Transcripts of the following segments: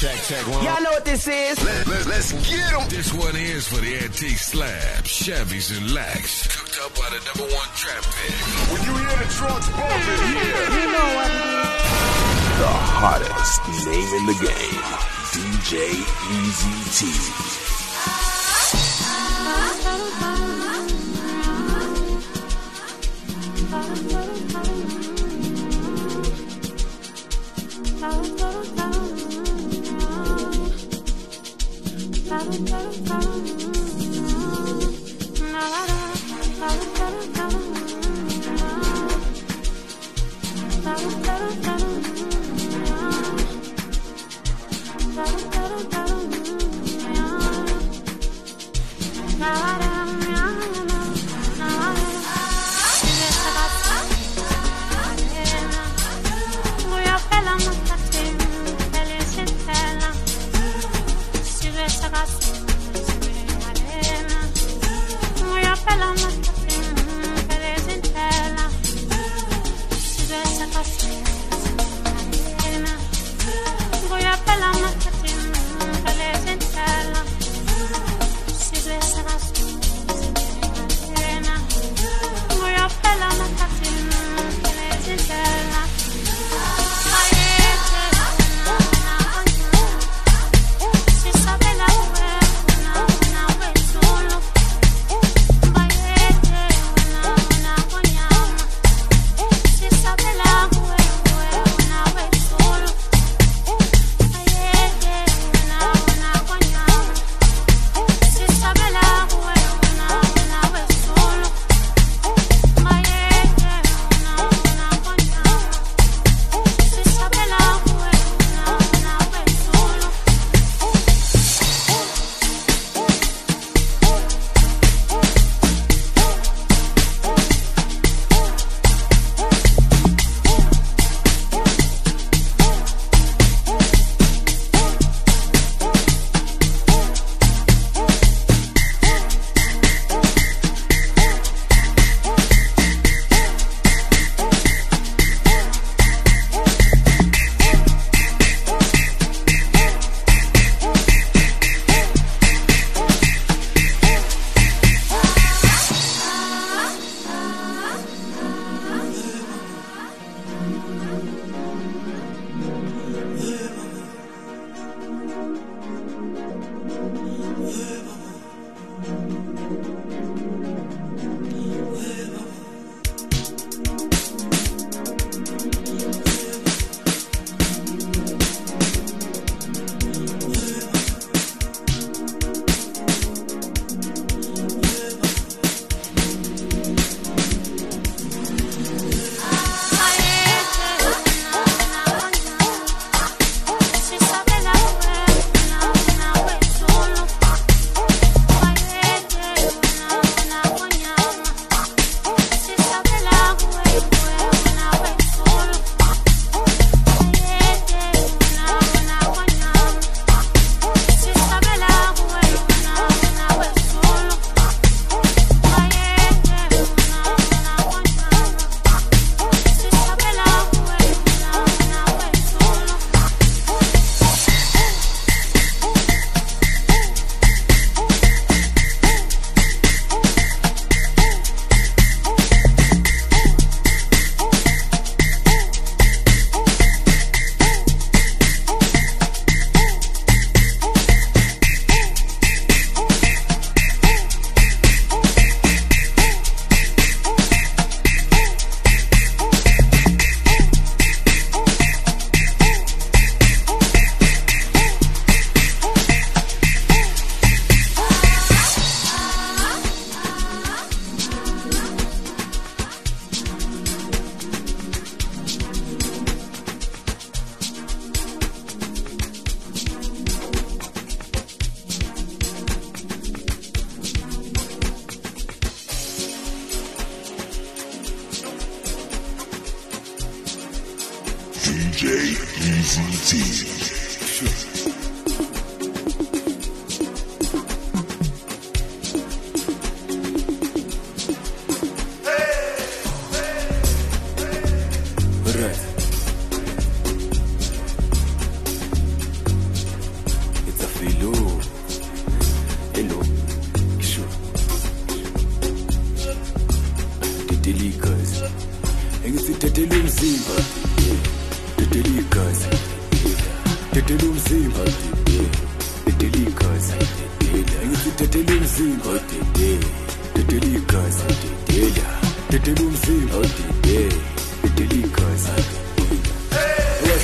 Check, check one. Y'all know what this is. Let, let, let's get 'em. This one is for the antique slab, Chevys and Lax. Cooked up by the number one trap pick. When you hear the trucks bumping, yeah. You know what it is. The hottest name in the game, DJ Eazy T.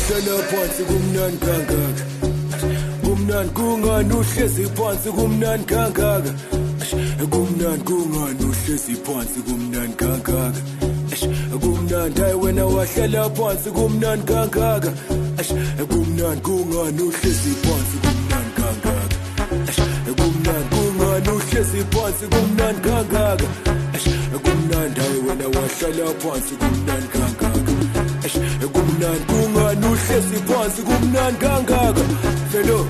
wahlala phansi kumnani kangaka. Kumnani kungani uhlezi phansi kumnani kangaka? Kumnani kungani uhlezi phansi kumnani kangaka? Kumnandi hayi wena wahlala phansi kumnani kangaka? Kumnandi kungani uhlezi phansi kumnani kangaka? Kumnandi kungani uhlezi phansi kumnani kangaka? Kumnandi hayi wena wahlala phansi kumnani kangaka? Kumnandi njani uhlezi phansi kumnandi kangaka. Velo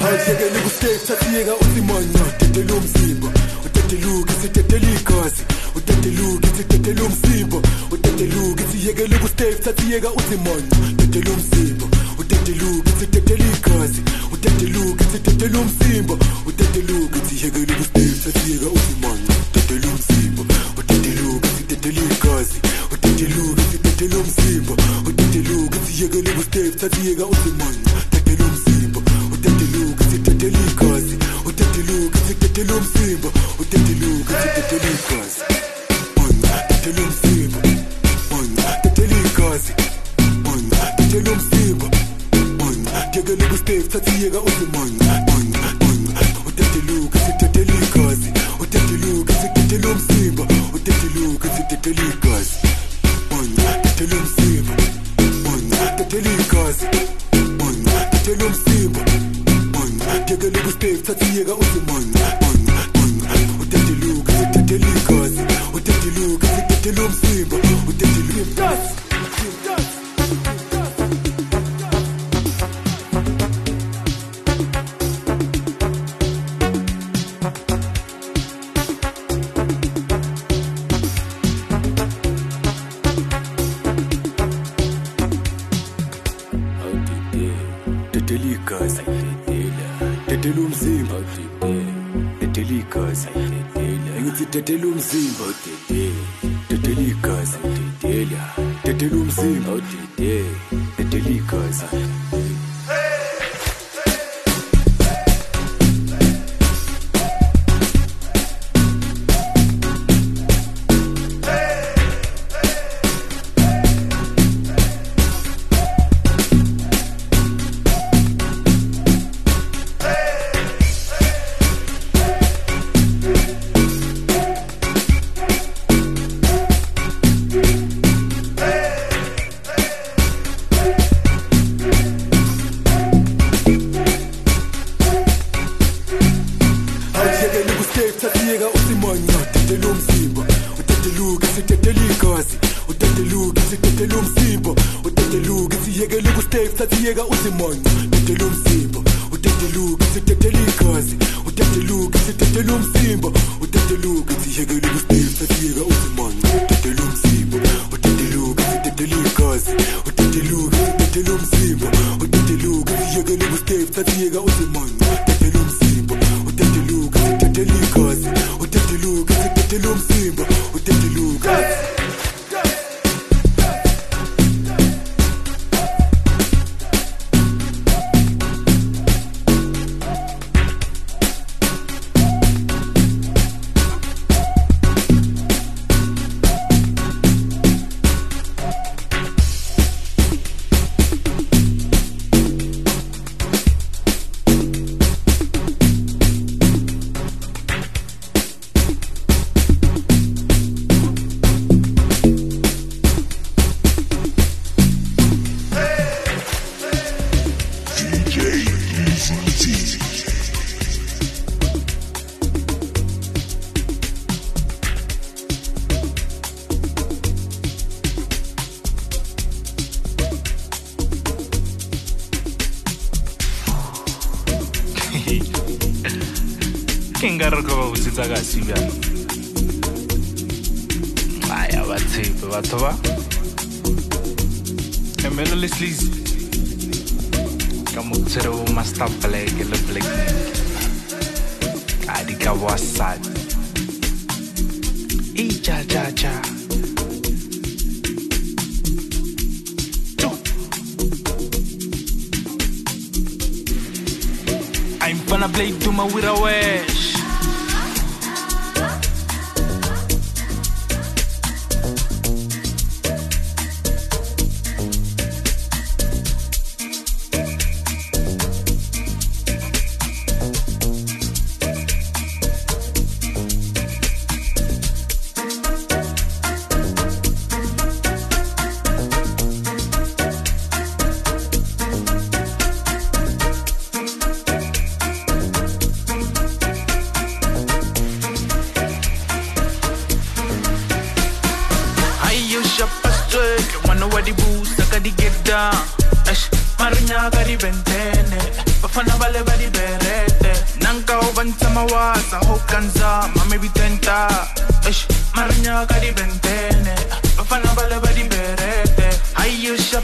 awuhlekeli kusekuthathiyeka usimanya udedele umzimba. Udedeluke sidedele igazi. Udedeluke sidedele umzimba. Udedeluke siyekele kustay thathiyeka usimanya udedele umzimba. Udedeluke sidedele igazi. Udedeluke sidedele umzimba. Udedeluke siyekele kustay thathiyeka usimanya udedele umzimba. Udedeluke sidedele igazi. Udedeluke sidedele sidedela umzimba udedeluka siyekele kustage sathiyeka usimanya dedela umzimba udedeluka sidedela igazi. Udedeluka sidedela umzimba udedeluka sidedela igazi. Dedela umzimba. Dedela igazi. Dedela umzimba. Yekele kustage sathiyeka usimanya udedeluka sidedela igazi. Udedeluka sidedela umzimba. Udedeluka sidedela igazi dedela umzimba yekele kustage sathiyeka usimanya udedeluka dedela umzimba. Dedela igazi. Ngithi dedela umzimba. Dedela igazi. Dedela umzimba. Dedela igazi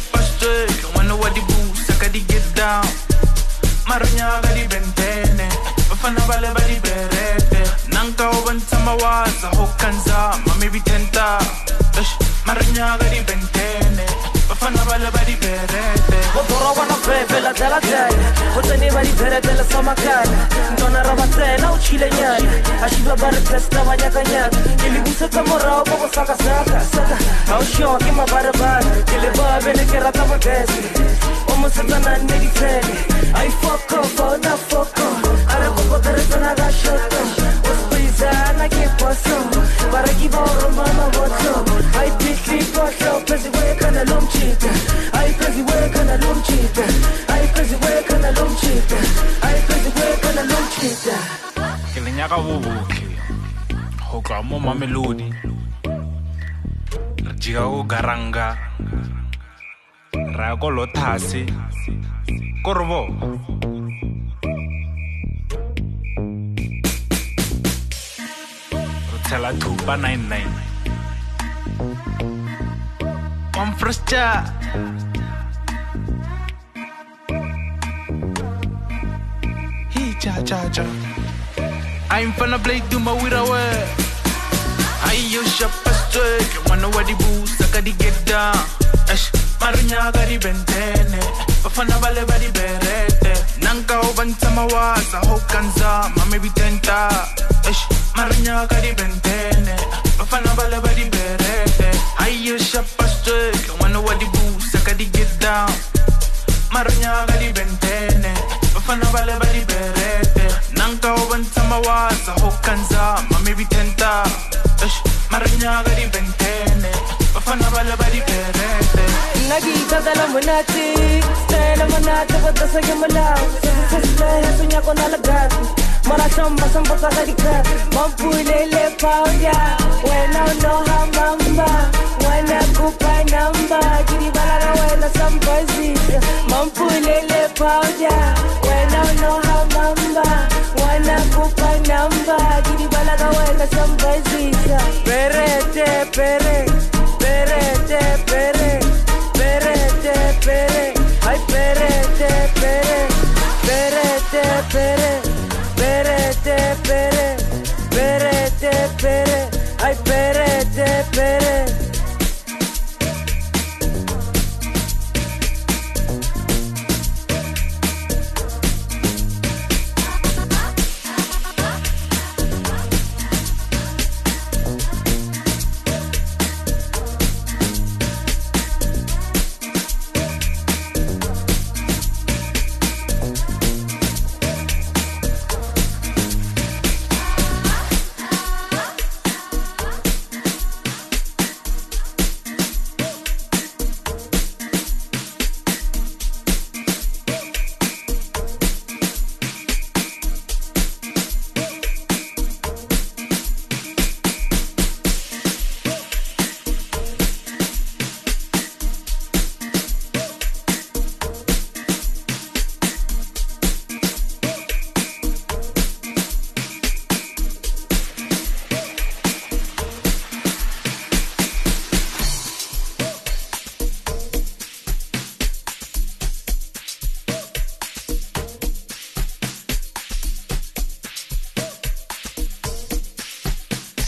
Ayo siapa straight Wanna what the boost Saka di get down. Marinya ka di bentene Bafana ba di berete Nanka o banta mawaza Hokanza Mame bitenta Ash Marinya ka di bentene Bafana bale ba di berete Odoro wana pepe la tela tela Kutani bari pere tela samakana Ntona raba tela uchile nyana. Ashiba bari pesta wanyaka nyaka Nilibusa kamora obo saka saka saka. Au shoki mabara bara Kile babe ne kerata magesi Omo sata na negi fele I fuck up, oh na fuck up Ara koko kare tana ga shotto Ospiza na ke poso Para ki boro mama boto I pitli poso Pesi weka na lumchita I pesi weka na lumchita I pesi weka na lumchita I pesi weka na lumchita ke lenyaka boboke go tloa mo mamelodi. Jika go garanga re ya ko lothase ko re tshela thupa 99 omfresta Hey, cha cha cha. I'm finna play do my with away. I use shop a straight. Wanna what the boost, I gotta get down. Ash, Marinya gari bentene. Bafana bale bari berete. Nanka obanta mawaza hokanza. Mame bitenta. Ash, Marinya gari bentene. Bafana bale bari berete. I use shop a straight. Wanna what the boost, I gotta get down. Marinya gari bentene. Bafana bale bari berete. Nanka obanta mawaza hokanza. Mame bitenta. Ash, Marinya gari bentene. Bafana bale bari berete. Nagi dadala munati Stela munati Wata sa gimalaw Sasasasla Sunya ko nalagati Mara samba samba sa kadika Mampulele pauja Wena no hamamba Wena kupa namba. Jiri balaga wena sambazi Mampulele pauja Wena no hamamba Wena kupa namba. Jiri balaga wena sambazi Perete pere. Perete pere Ay perete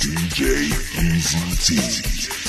DJ Eazy T.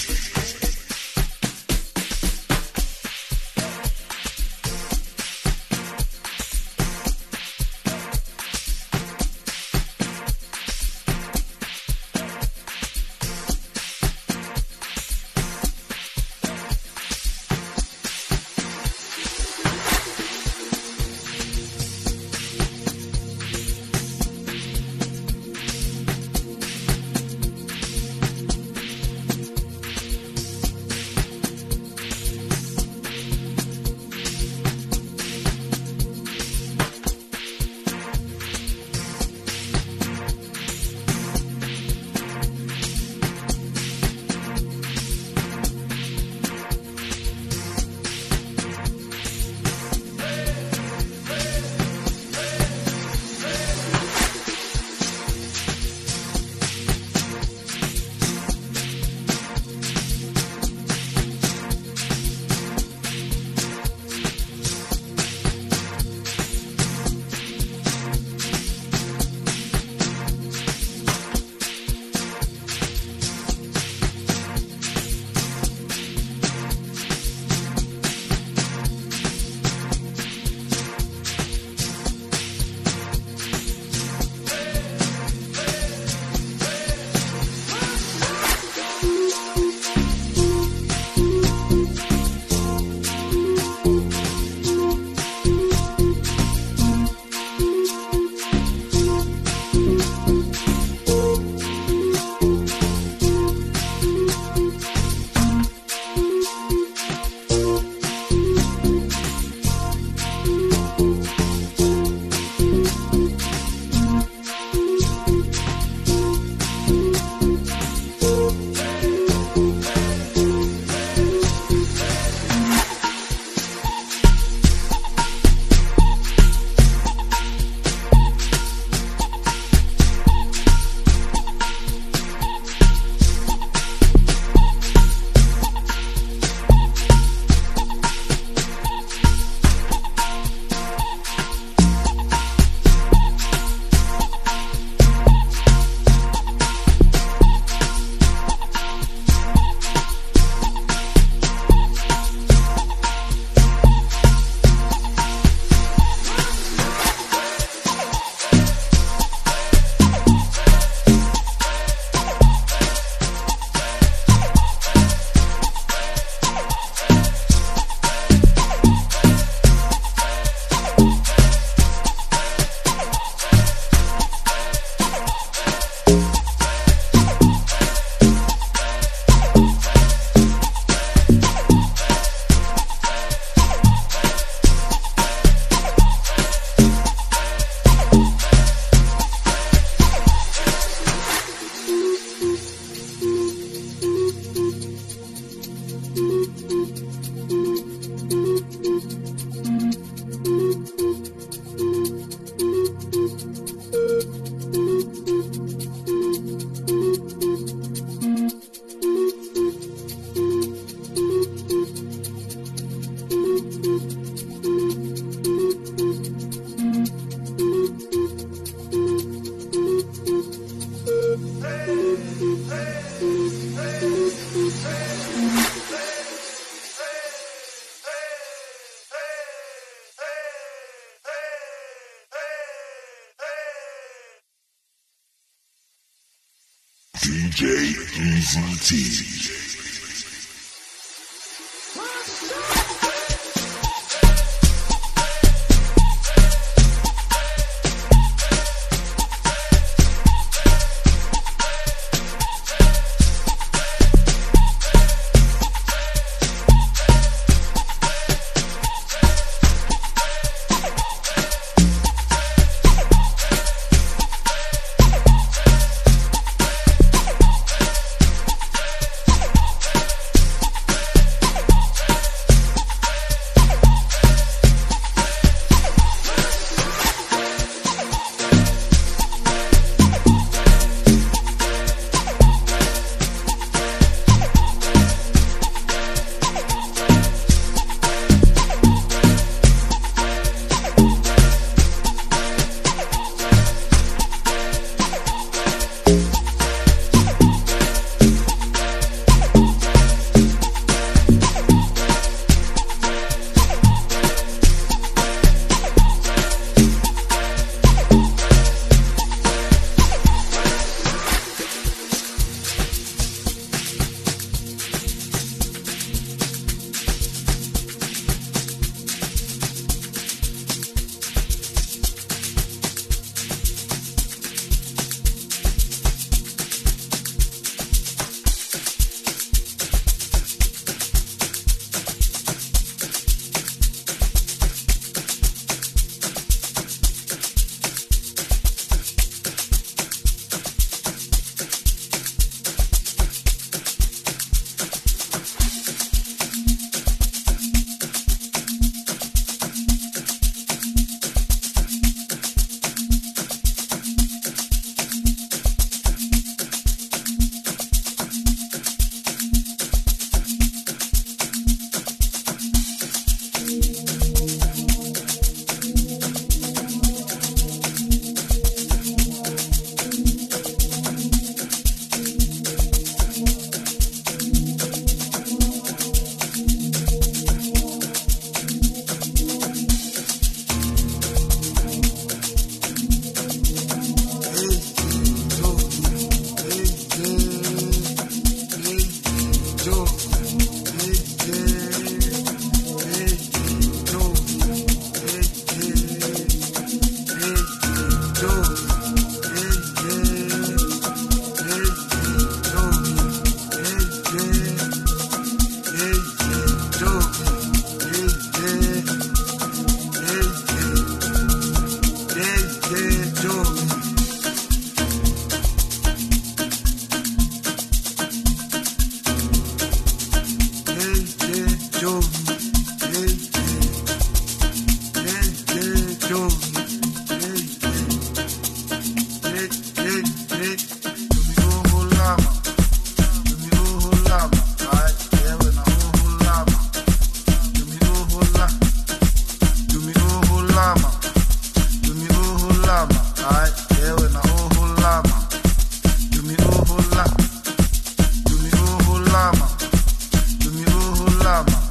DJ Eazy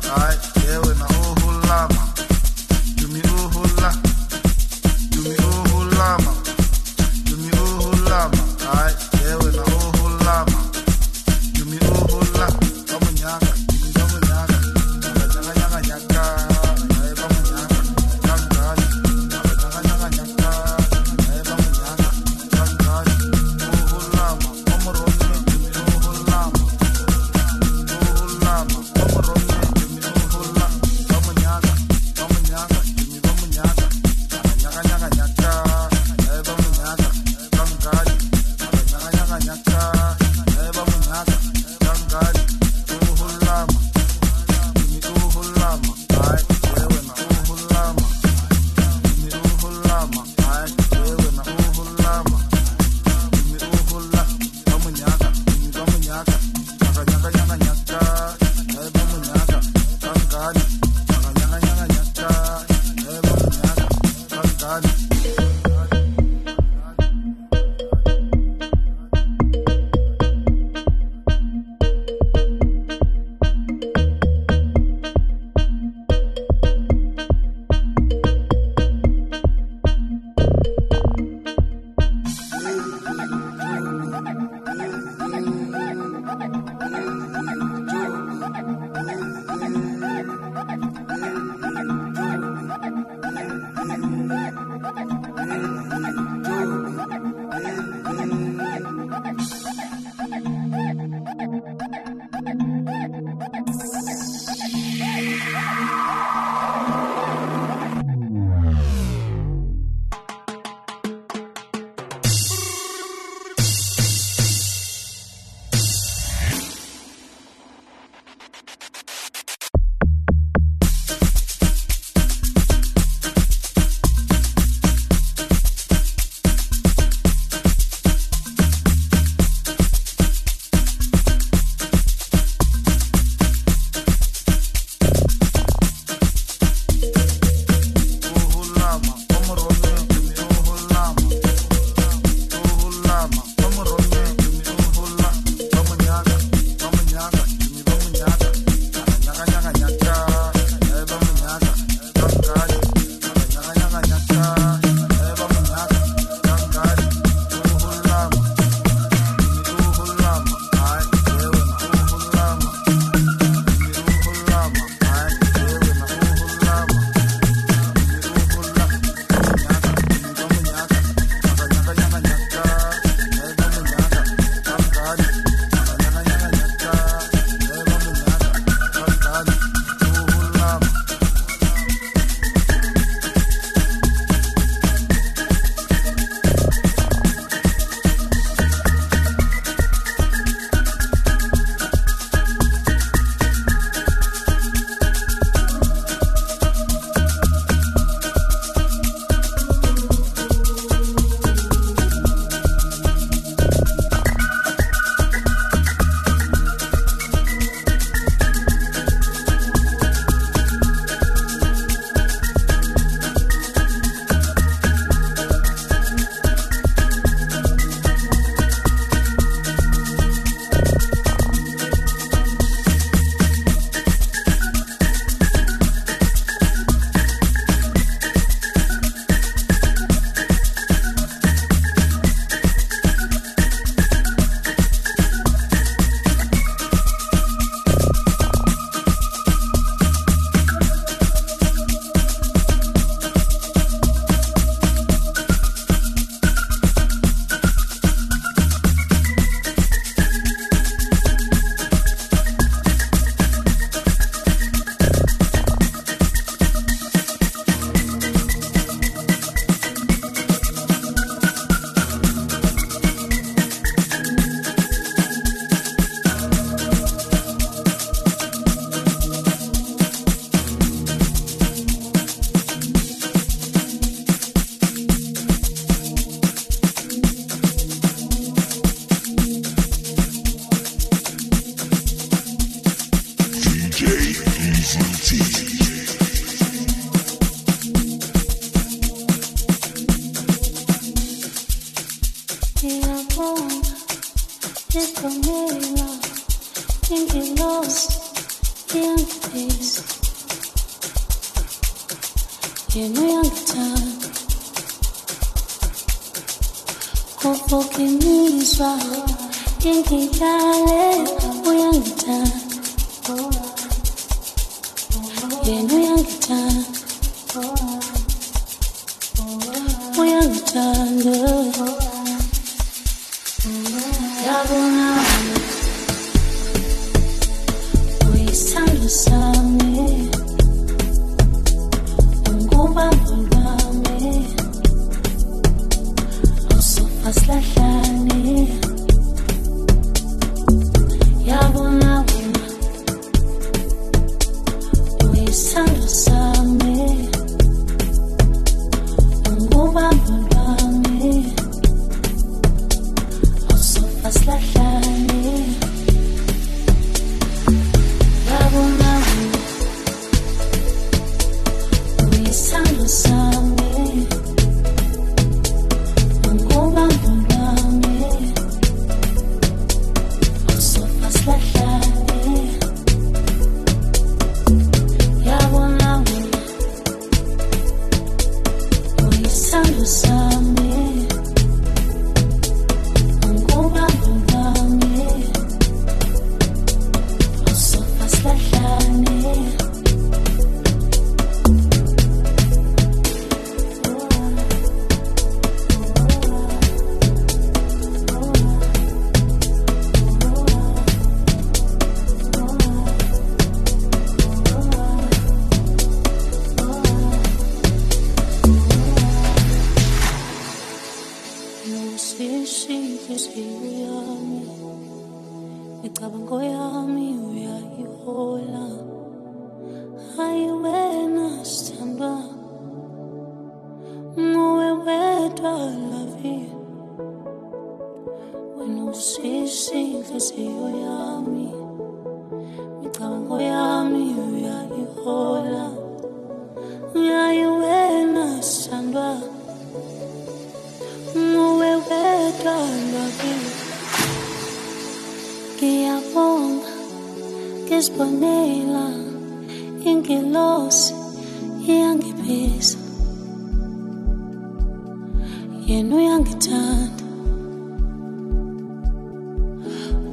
Nyanga,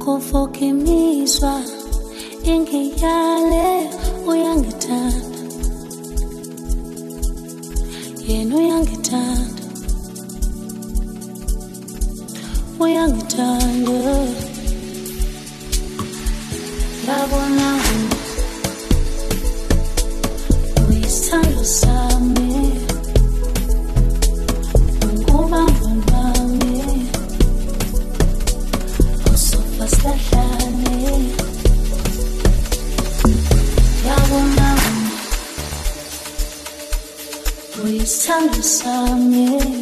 konfokimizwa ingiyale uyangithanda. Yena uyangithanda. Uyangithanda. Yabona uyisithando sami. 藏的想念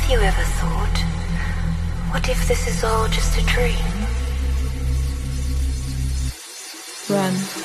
have you ever thought, what if this is all just a dream? Run.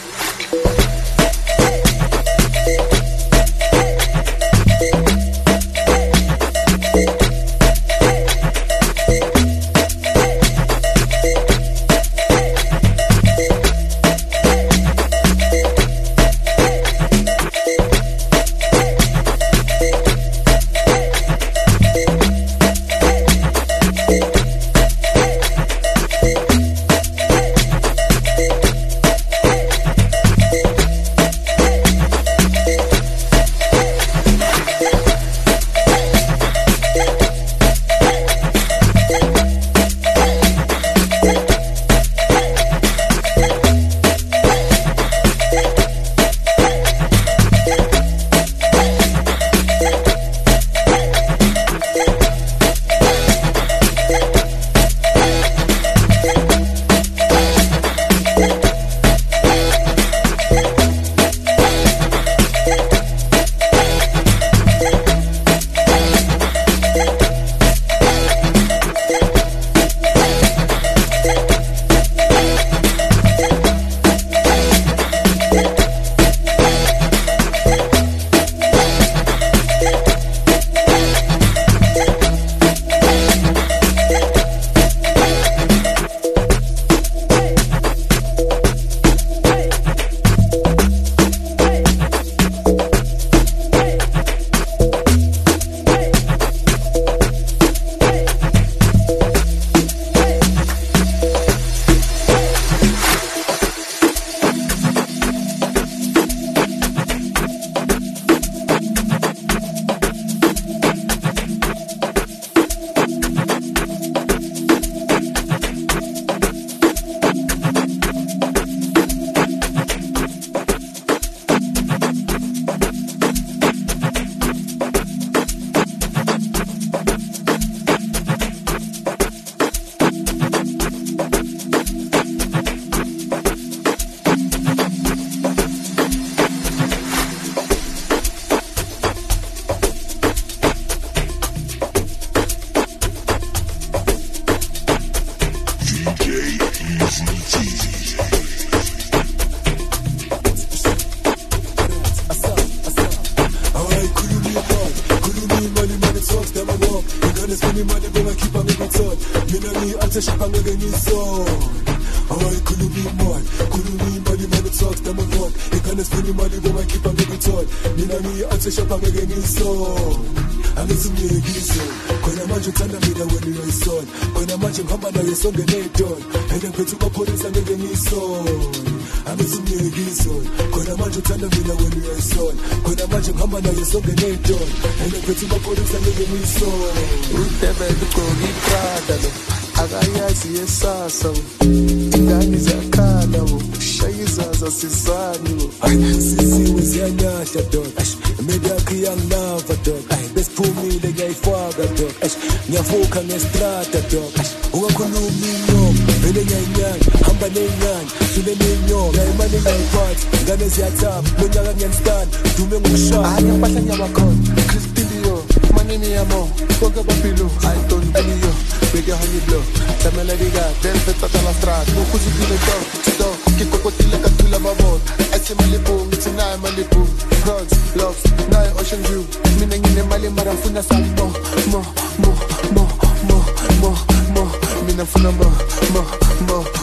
Udebele ugqoka iprada lo akayazi yesasa wo ingane manini yamo bonke bapilo i don't believe beke honey blow. Tlamela diga del feta tsa la strada mo go zikile to to ke kokotile ka tula mabota ese malibu ngithi naye malibu. Drugs love naye ocean view. Mina nginemali mara ngifuna samo mo mo mo mo mo mo mina mo mo mo mo mo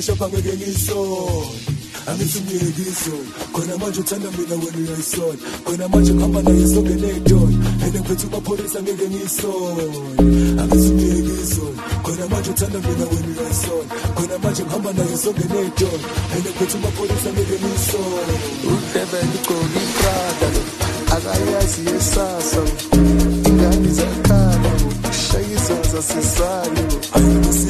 ngiyi-atheshapha ngeke ngiyisone angithi ngiyekisona khona manje uthanda mina wena uyayisola khona manje kuhamba naye sonke ney'tolo and ngiphethe umapholisa ngeke ngiyisone. Angithi ngiyekisona khona manje uthanda mina wena uyayisola khona manje kuhamba naye sonke ney'tolo and ngiphethe umapholisa ngeke ngiyisone. Udebel ugcoka iprada akayazi yesasa ingane zakhala shayisa zasesali ayibusisiwe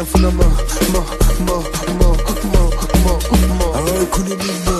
mina ngifuna mo mo mo mo mo mo mo hayi khuluma imali khuluma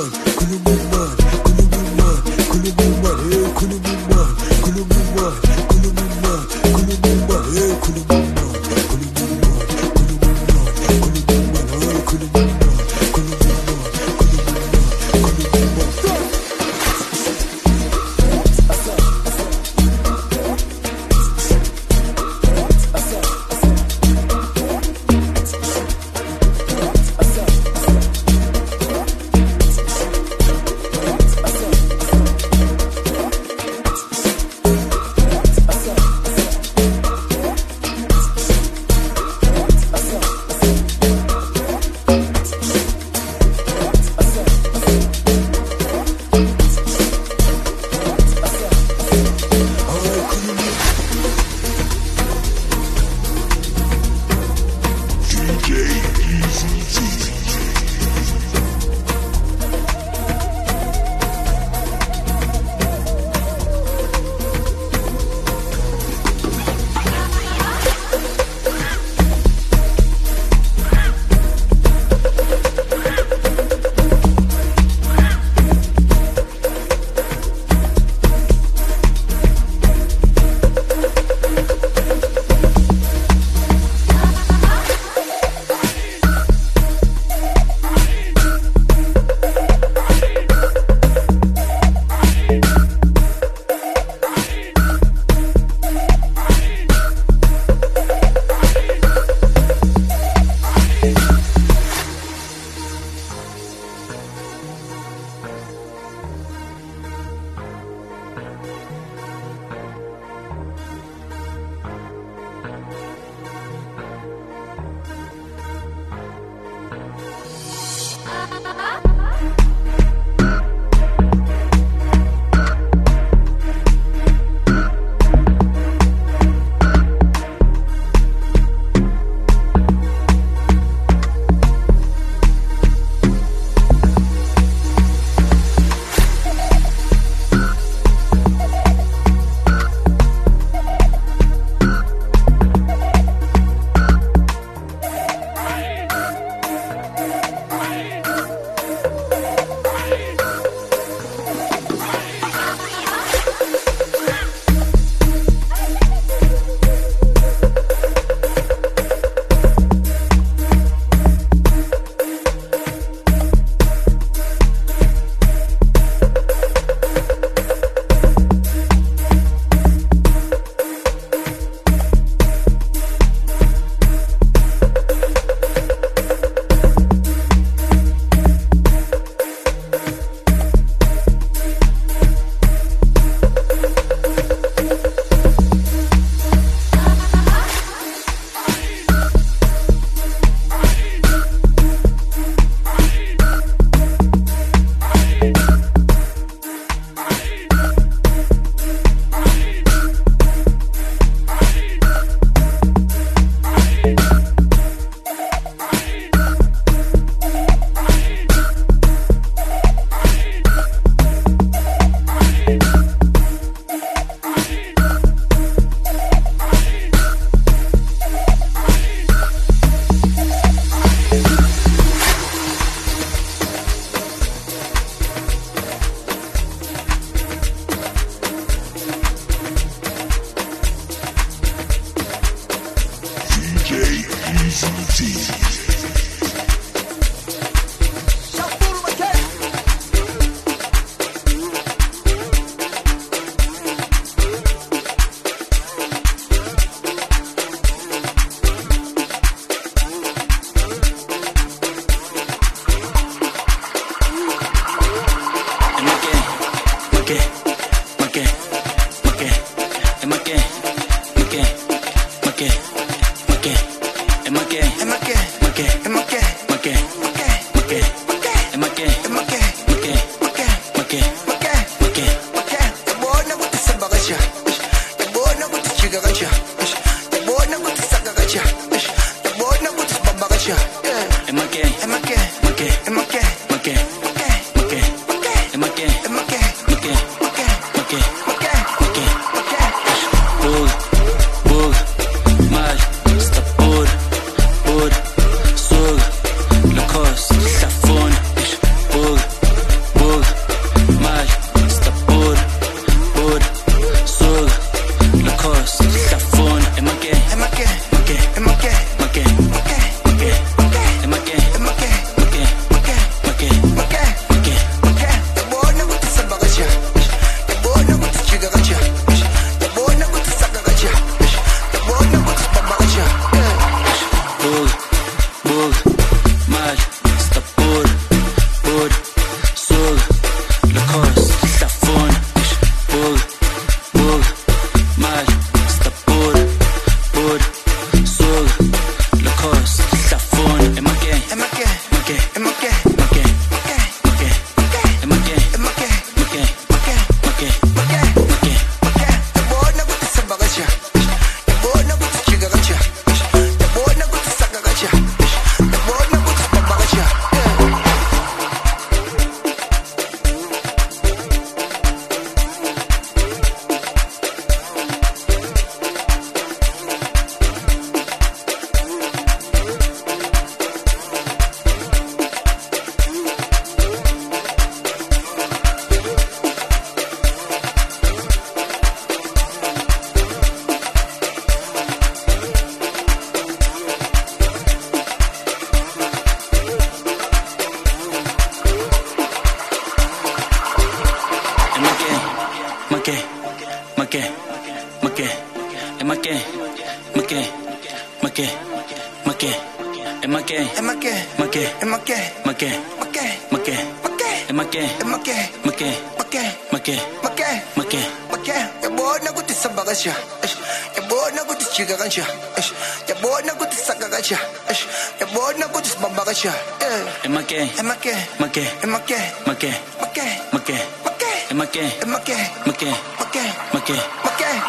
eish yabona ukuthi sakakacha eish yabona ukuthi sibamba kacha eh. Emake. Emake. Make. Emake. Make. Make. Make. Make. Emake. Emake. Make. Make. Make. Make.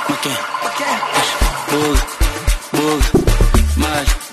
Make. Make bug bug mash